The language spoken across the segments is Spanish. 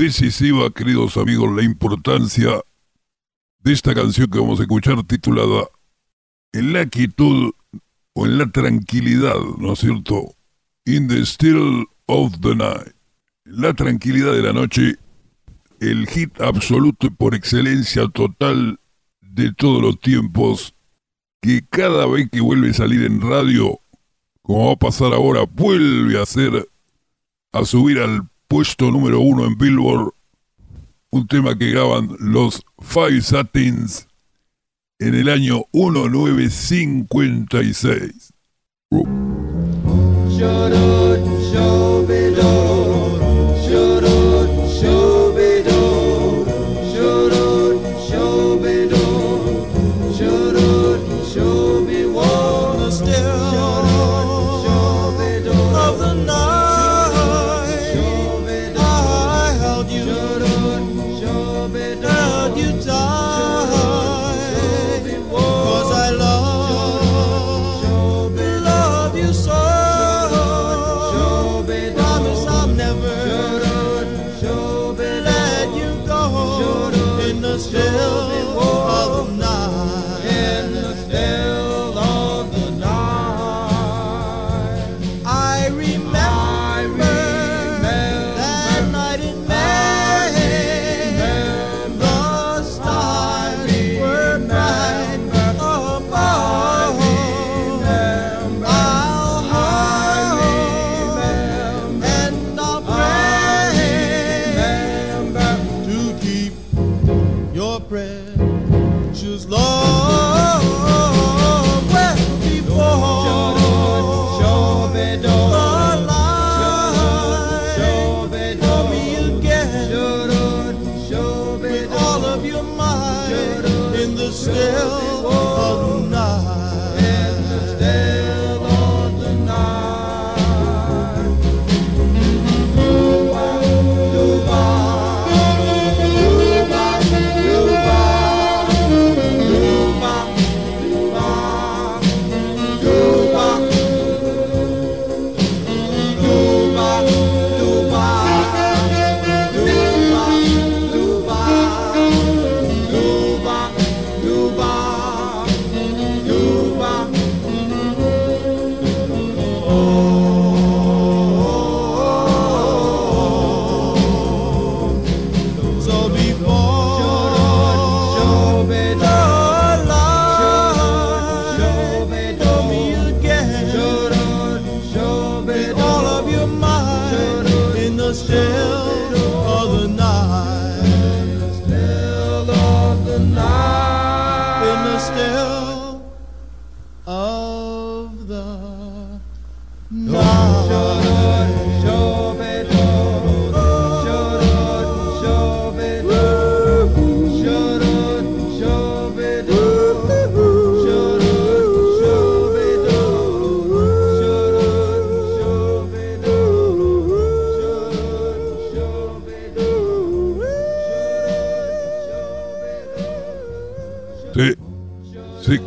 decisiva, queridos amigos, la importancia de esta canción que vamos a escuchar titulada En la quietud o en la tranquilidad, ¿no es cierto? In the still of the night. La tranquilidad de la noche, el hit absoluto y por excelencia total de todos los tiempos, que cada vez que vuelve a salir en radio, como va a pasar ahora, vuelve a ser, a subir al puesto número uno en Billboard, un tema que graban los Five Satins en el año 1956.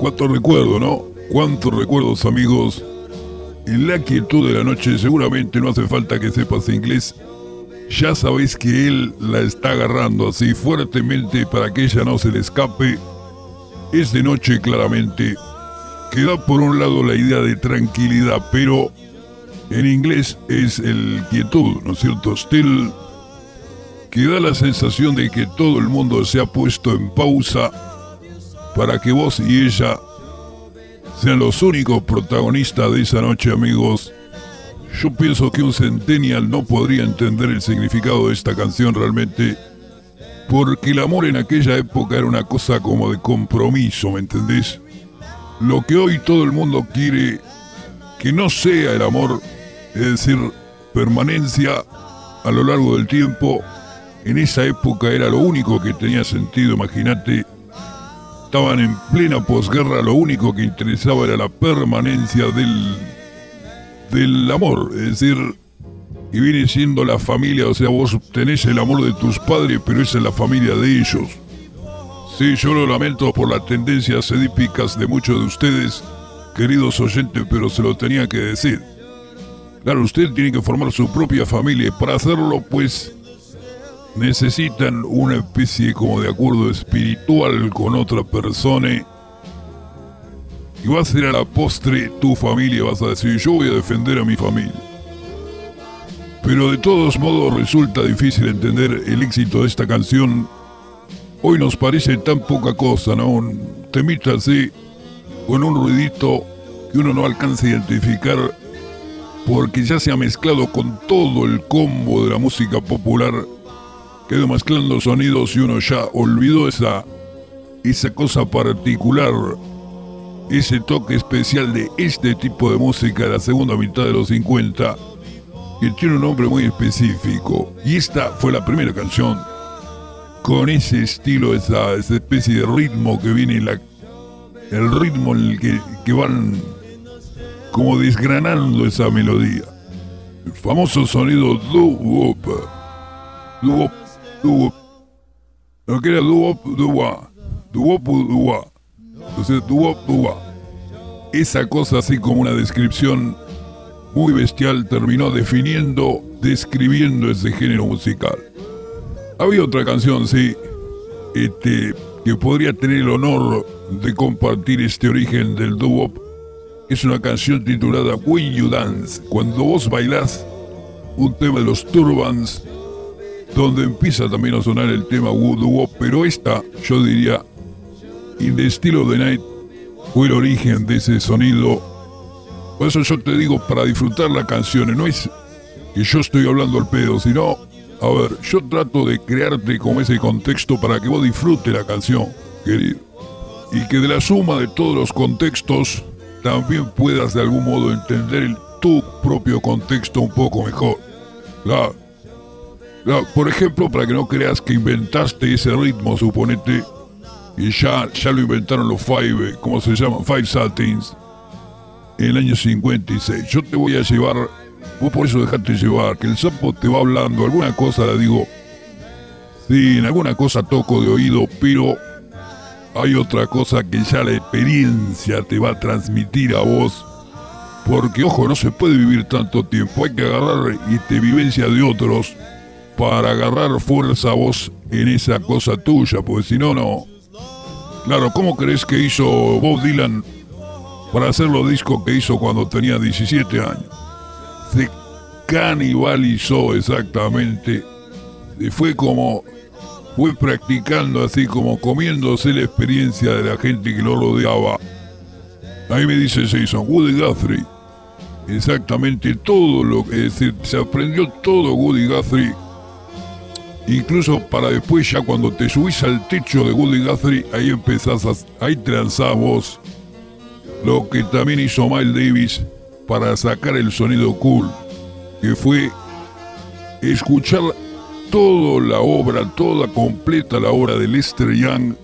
Cuánto recuerdo, ¿no? Cuántos recuerdos, amigos. En la quietud de la noche, seguramente no hace falta que sepas inglés. Ya sabéis que él la está agarrando así fuertemente para que ella no se le escape. Es de noche, claramente. Queda por un lado la idea de tranquilidad, pero en inglés es el quietud, ¿no es cierto? Still, que da la sensación de que todo el mundo se ha puesto en pausa para que vos y ella sean los únicos protagonistas de esa noche, amigos. Yo pienso que un centennial no podría entender el significado de esta canción realmente, porque el amor en aquella época era una cosa como de compromiso, ¿me entendés? Lo que hoy todo el mundo quiere que no sea el amor, es decir, permanencia a lo largo del tiempo, en esa época era lo único que tenía sentido, imagínate estaban en plena posguerra, lo único que interesaba era la permanencia del, del amor, es decir, y viene siendo la familia, o sea, vos tenés el amor de tus padres, pero esa es la familia de ellos. Sí, yo lo lamento por las tendencias edípicas de muchos de ustedes, queridos oyentes, pero se lo tenía que decir. Claro, usted tiene que formar su propia familia y para hacerlo, pues, necesitan una especie como de acuerdo espiritual con otra persona y va a ser a la postre tu familia, vas a decir, yo voy a defender a mi familia. Pero de todos modos resulta difícil entender el éxito de esta canción. Hoy nos parece tan poca cosa, ¿no? Un temita así, con un ruidito que uno no alcanza a identificar porque ya se ha mezclado con todo el combo de la música popular. Quedó mezclando sonidos y uno ya olvidó esa, esa cosa particular ese toque especial de este tipo de música de la segunda mitad de los 50, que tiene un nombre muy específico. Y esta fue la primera canción con ese estilo, esa, especie de ritmo que viene en la. El ritmo en el que, que van como desgranando esa melodía. El famoso sonido doo-wop. Doo-wop, doo-wop. Lo que era doo-wop, doo-wop. Doo-wop, doo-wop. Entonces, esa cosa así como una descripción muy bestial terminó definiendo, describiendo ese género musical. Había otra canción, sí, este, que podría tener el honor de compartir este origen del doo Es una canción titulada When You Dance, cuando vos bailás, un tema de los Turbans, donde empieza también a sonar el tema doo pero esta, yo diría, the Style of the Night fue el origen de ese sonido. Por eso yo te digo, para disfrutar la canción, no es que yo estoy hablando al pedo, sino, a ver, yo trato de crearte como ese contexto para que vos disfrutes la canción, querido. Y que de la suma de todos los contextos también puedas de algún modo entender tu propio contexto un poco mejor. Claro. Por ejemplo, para que no creas que inventaste ese ritmo, suponete, y ya, ya lo inventaron los Five, ¿cómo se llaman? Five Satins, en el año 56. Yo te voy a llevar, vos por eso dejate llevar, que el sapo te va hablando, alguna cosa la digo, sí, en alguna cosa toco de oído, pero hay otra cosa que ya la experiencia te va a transmitir a vos. Porque, ojo, no se puede vivir tanto tiempo, hay que agarrar este, vivencia de otros para agarrar fuerza vos en esa cosa tuya, porque si no, no, Claro, ¿cómo crees que hizo Bob Dylan para hacer los discos que hizo cuando tenía 17 años? Se canibalizó exactamente. Y fue como, fue practicando así como comiéndose la experiencia de la gente que lo rodeaba. Ahí me dice Jason, Woody Guthrie. Exactamente todo lo que, decir, se aprendió todo Woody Guthrie Incluso para después, ya cuando te subís al techo de Woody Guthrie, ahí empezás a. ahí transás vos. Lo que también hizo Miles Davis para sacar el sonido cool, que fue escuchar toda la obra, toda completa la obra de Lester Young,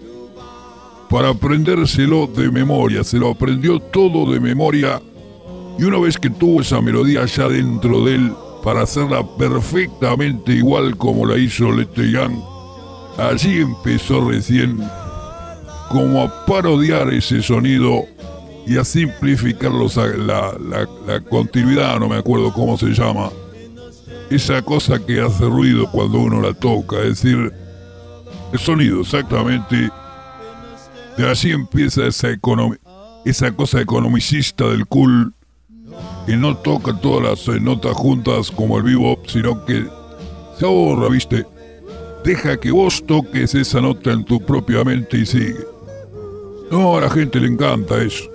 para aprendérselo de memoria. Se lo aprendió todo de memoria. Y una vez que tuvo esa melodía ya dentro de él, para hacerla perfectamente igual como la hizo Lete Young. Allí empezó recién como a parodiar ese sonido y a simplificar la, continuidad, no me acuerdo cómo se llama. Esa cosa que hace ruido cuando uno la toca, es decir, el sonido exactamente. De allí empieza esa, esa cosa economicista del cool que no toca todas las eh, notas juntas como el bebop, sino que se ahorra, ¿viste? Deja que vos toques esa nota en tu propia mente y sigue. No, a la gente le encanta eso.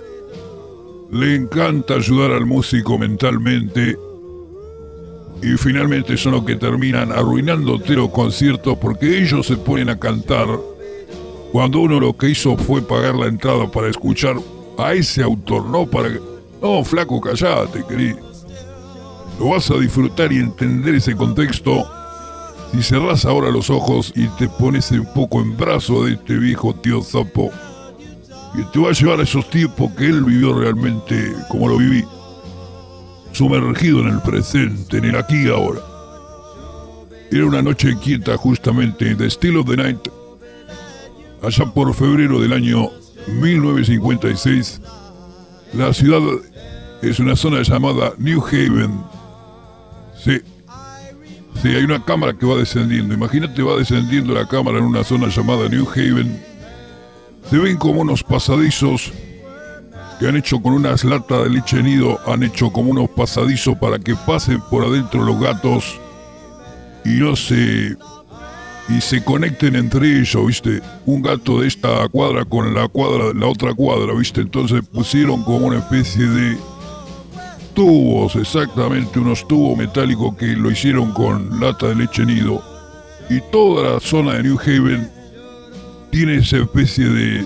Le encanta ayudar al músico mentalmente y finalmente son los que terminan arruinándote los conciertos porque ellos se ponen a cantar cuando uno lo que hizo fue pagar la entrada para escuchar a ese autor, no para no, flaco, callate, querido. Lo vas a disfrutar y entender ese contexto si cerrás ahora los ojos y te pones un poco en brazo de este viejo tío Zapo, que te va a llevar a esos tiempos que él vivió realmente como lo viví, sumergido en el presente, en el aquí y ahora. Era una noche quieta justamente de Still of the Night, allá por febrero del año 1956 la ciudad es una zona llamada New Haven. Sí. Sí, hay una cámara que va descendiendo. Imagínate, va descendiendo la cámara en una zona llamada New Haven. Se ven como unos pasadizos que han hecho con unas latas de leche nido, han hecho como unos pasadizos para que pasen por adentro los gatos y no se y se conecten entre ellos, ¿viste? Un gato de esta cuadra con la cuadra, la otra cuadra, ¿viste? Entonces pusieron como una especie de tubos, exactamente, unos tubos metálicos que lo hicieron con lata de leche nido. Y toda la zona de New Haven tiene esa especie de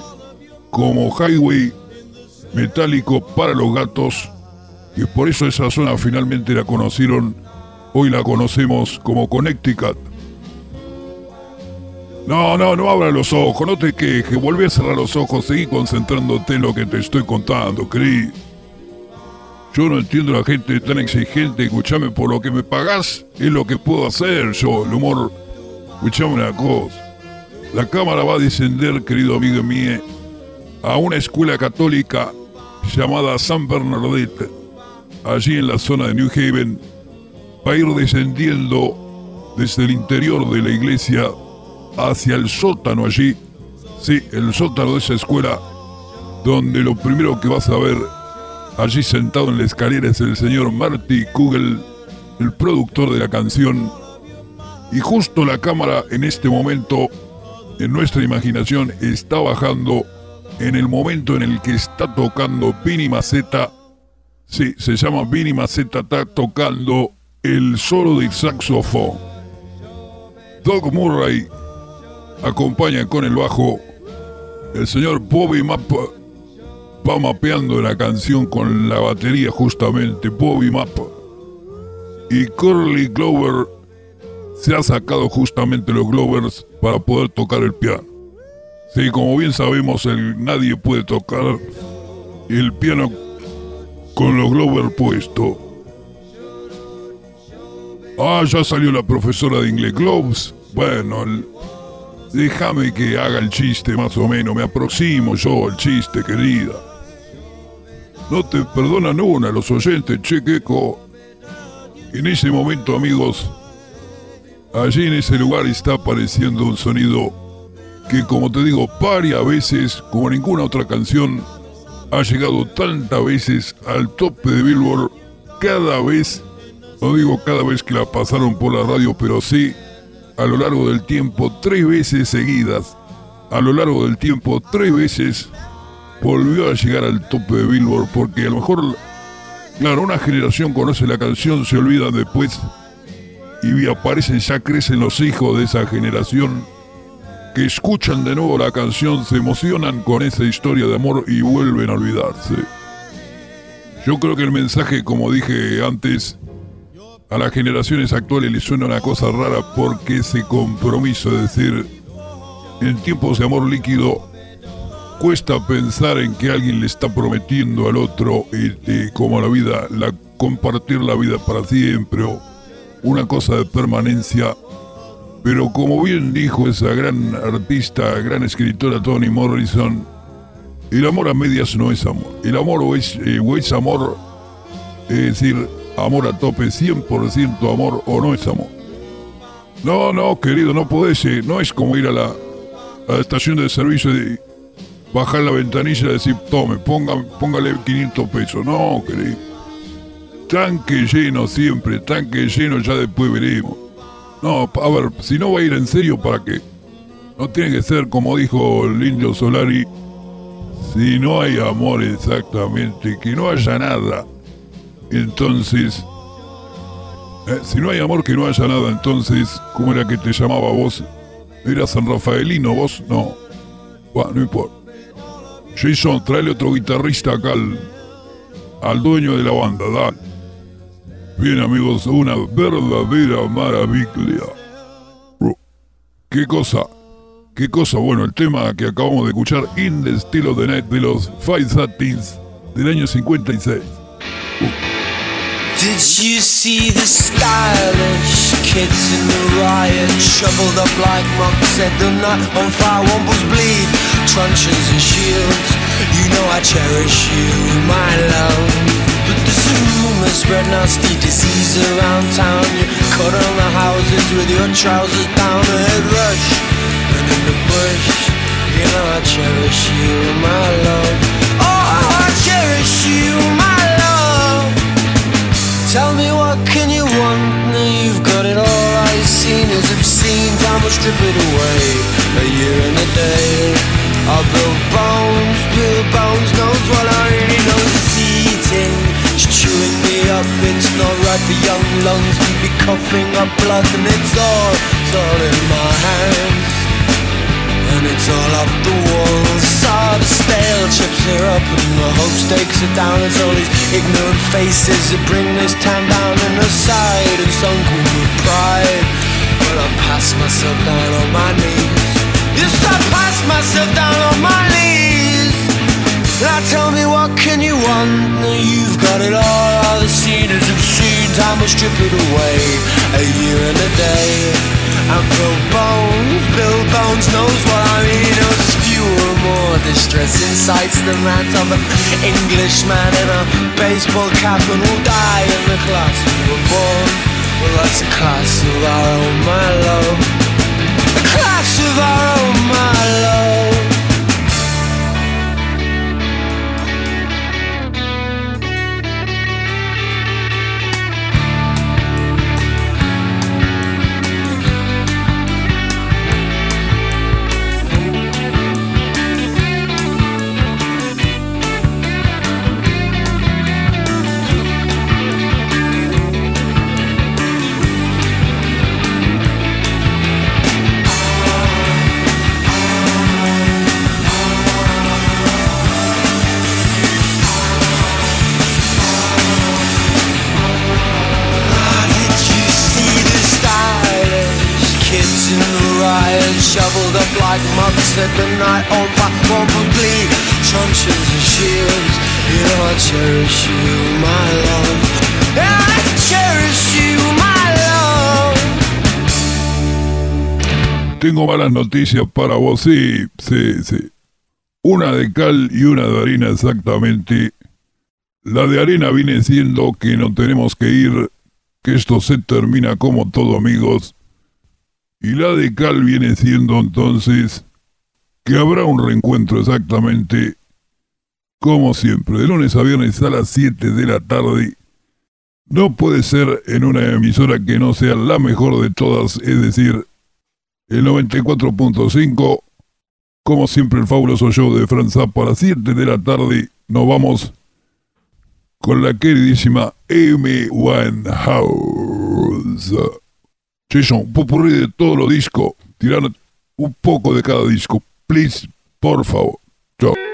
como highway metálico para los gatos. Y por eso esa zona finalmente la conocieron, hoy la conocemos como Connecticut. No, no, no abra los ojos, no te quejes, volví a cerrar los ojos, seguí concentrándote en lo que te estoy contando, Cris. Yo no entiendo a la gente tan exigente, escúchame, por lo que me pagás es lo que puedo hacer yo, el humor. Escuchame una cosa, la cámara va a descender, querido amigo mío, a una escuela católica llamada San Bernadette, allí en la zona de New Haven, va a ir descendiendo desde el interior de la iglesia hacia el sótano allí. Sí, el sótano de esa escuela, donde lo primero que vas a ver allí sentado en la escalera es el señor Marty Kugel, el productor de la canción. Y justo la cámara en este momento, en nuestra imaginación, está bajando en el momento en el que está tocando Vinny Maceta. Sí, se llama Vinny Maceta, está tocando el solo de saxofón. Doug Murray acompaña con el bajo. El señor Bobby Map va mapeando la canción con la batería justamente, Bobby Map. Y Curly Glover se ha sacado justamente los Glovers para poder tocar el piano. Sí, como bien sabemos, nadie puede tocar el piano con los Glover puestos. Ah, ya salió la profesora de inglés Gloves. Bueno, Déjame que haga el chiste más o menos, me aproximo yo al chiste, querida. No te perdonan una los oyentes, che, En ese momento, amigos, allí en ese lugar está apareciendo un sonido que, como te digo, varias veces, como ninguna otra canción, ha llegado tantas veces al tope de Billboard, cada vez, no digo cada vez que la pasaron por la radio, pero sí a lo largo del tiempo tres veces seguidas, a lo largo del tiempo tres veces volvió a llegar al tope de Billboard porque a lo mejor, claro, una generación conoce la canción, se olvida después y aparecen, ya crecen los hijos de esa generación que escuchan de nuevo la canción, se emocionan con esa historia de amor y vuelven a olvidarse. Yo creo que el mensaje, como dije antes, a las generaciones actuales les suena una cosa rara porque ese compromiso de decir, en tiempos de amor líquido, cuesta pensar en que alguien le está prometiendo al otro este, como la vida, compartir la vida para siempre o una cosa de permanencia. Pero como bien dijo esa gran artista, gran escritora Toni Morrison, el amor a medias no es amor. El amor o es, eh, amor, es decir, amor a tope, 100% amor o no es amor. No, no, querido, no podés, eh, no es como ir a la, estación de servicio bajar la ventanilla y decir, tome, ponga, póngale 500 pesos. No, querido. Tanque lleno siempre, tanque lleno, ya después veremos. No, a ver, si no va a ir en serio, ¿para qué? No tiene que ser como dijo el indio Solari, si no hay amor exactamente, que no haya nada. Entonces, eh, si no hay amor, que no haya nada. Entonces, ¿cómo era que te llamaba vos? ¿Era San Rafaelino vos? No. No importa. Jason, tráele otro guitarrista acá al, al dueño de la banda, dale. Bien amigos, una verdadera maravilla. ¿Qué cosa? ¿Qué cosa? Bueno, el tema que acabamos de escuchar, In the Steel of the Night de los Five Satins del año 56. Did you see the stylish kids in the riot? Shoveled up like monks, set the night on fire, wombles bleed, truncheons and shields. You know I cherish you, my love. But there's a rumor spread nasty disease around town. You cut on the houses with your trousers down, a head rush, and in the bush, you know I cherish you, my love. Oh, I cherish you, strip it away. A year and a day. I'll build bones, build bones, knows what I really know is eating. It's chewing me up, it's not right for young lungs to be coughing up blood, and it's all, it's all in my hands. And it's all up the walls. Saw the stale chips are up and the hope stakes are down. It's all these ignorant faces that bring this town down and aside and sunken with pride. Pass myself down on my knees. Yes, I pass myself down on my knees. Now tell me what can you want? Now you've got it all. All the seen is obscene. Time will strip it away. A year and a day. And Bill Bones, Bill Bones knows what I mean. There's fewer, more distressing sights than that of an Englishman in a baseball cap and will die in the class we were born. Well, that's a class of our own, my love. A class of our own, my Tengo malas noticias para vos, sí, sí, sí. Una de cal y una de harina exactamente. La de harina viene siendo que no tenemos que ir, que esto se termina como todo amigos. Y la de cal viene siendo entonces que habrá un reencuentro exactamente como siempre, de lunes a viernes a las 7 de la tarde. No puede ser en una emisora que no sea la mejor de todas, es decir, el 94.5. Como siempre, el fabuloso show de Franz Zappa a las 7 de la tarde. Nos vamos con la queridísima M. Winehouse. Jason, popurrí de todos los discos. Tirar un poco de cada disco. Please, por favor. Chao.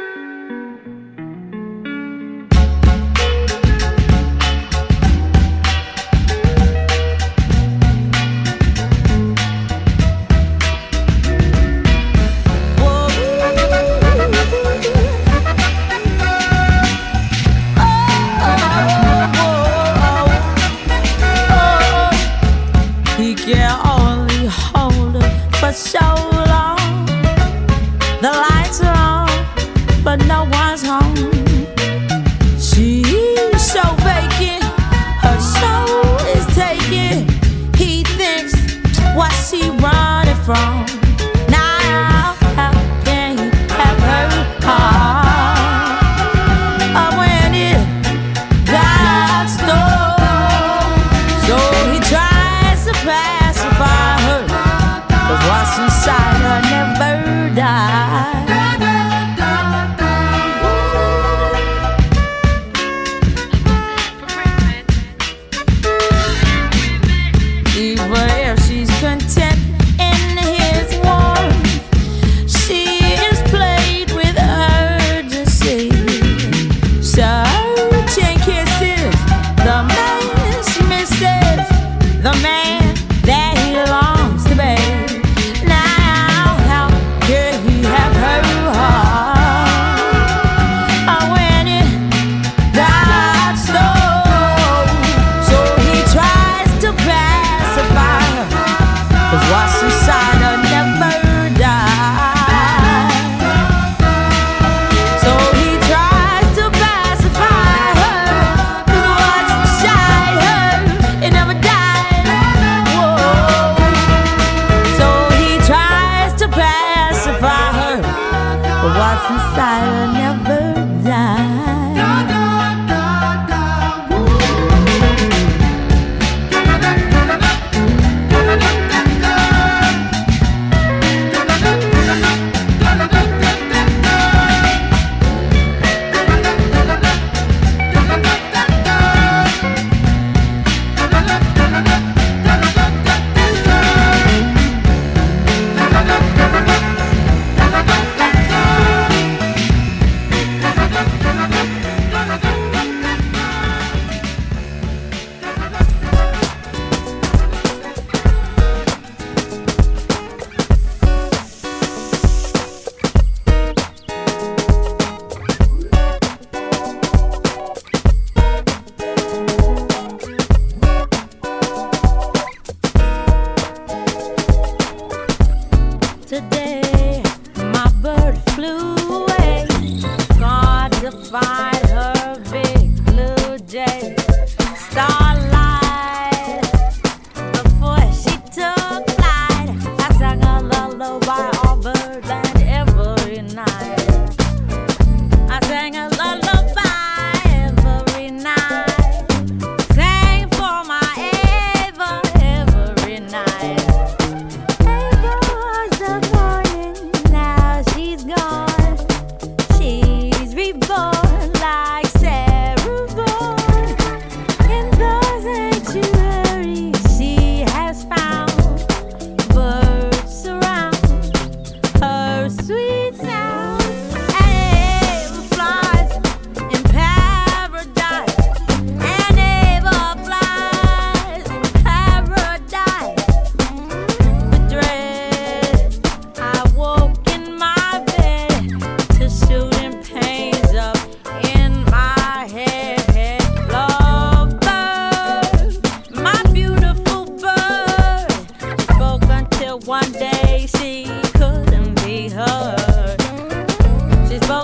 se sai.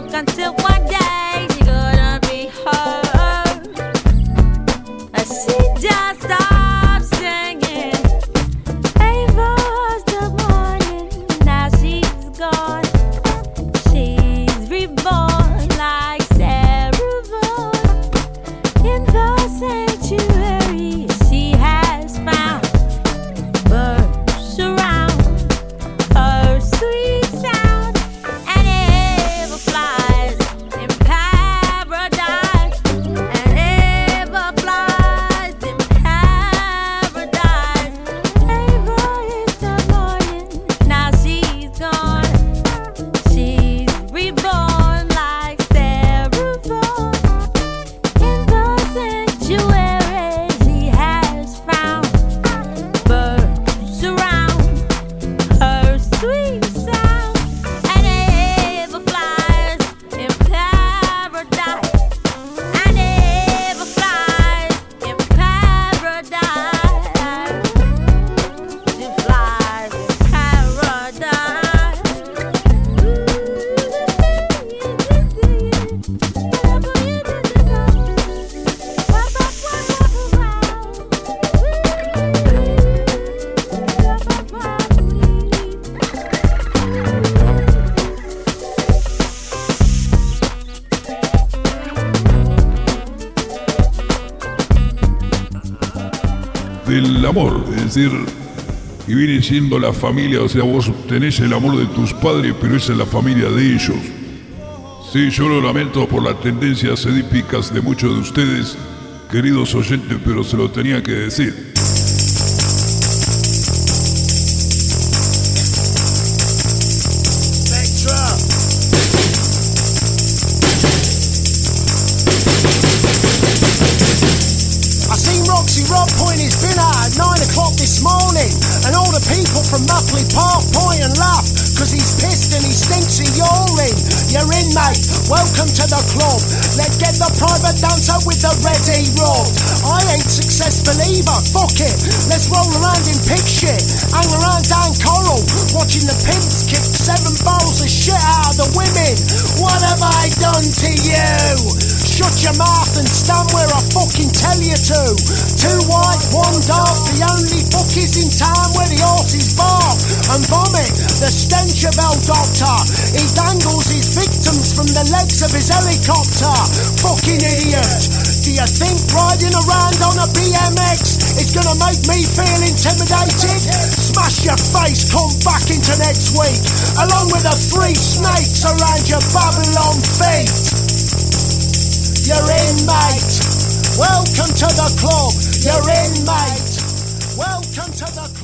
until one decir, y viene siendo la familia, o sea, vos tenés el amor de tus padres, pero es la familia de ellos. Sí, yo lo lamento por las tendencias edípicas de muchos de ustedes, queridos oyentes, pero se lo tenía que decir. Cause he's pissed and he stinks of urine. You're in, mate. Welcome to the club. Let's get the private dancer with the ready rod. I ain't successful either. Fuck it. Let's roll around in pig shit. Hang around down Coral, watching the pimps kick seven bowls of shit out of the women. What have I done to you? Shut your mouth and stand where I fucking tell you to. Two white, one dark, the only fuck is in town where the horses bark and vomit The stench of El Doctor. He dangles his victims from the legs of his helicopter. Fucking idiot. Do you think riding around on a BMX is gonna make me feel intimidated? Smash your face, come back into next week, along with the three snakes around your Babylon feet. You're in, mate. Welcome to the club. You're in, mate. Welcome to the club.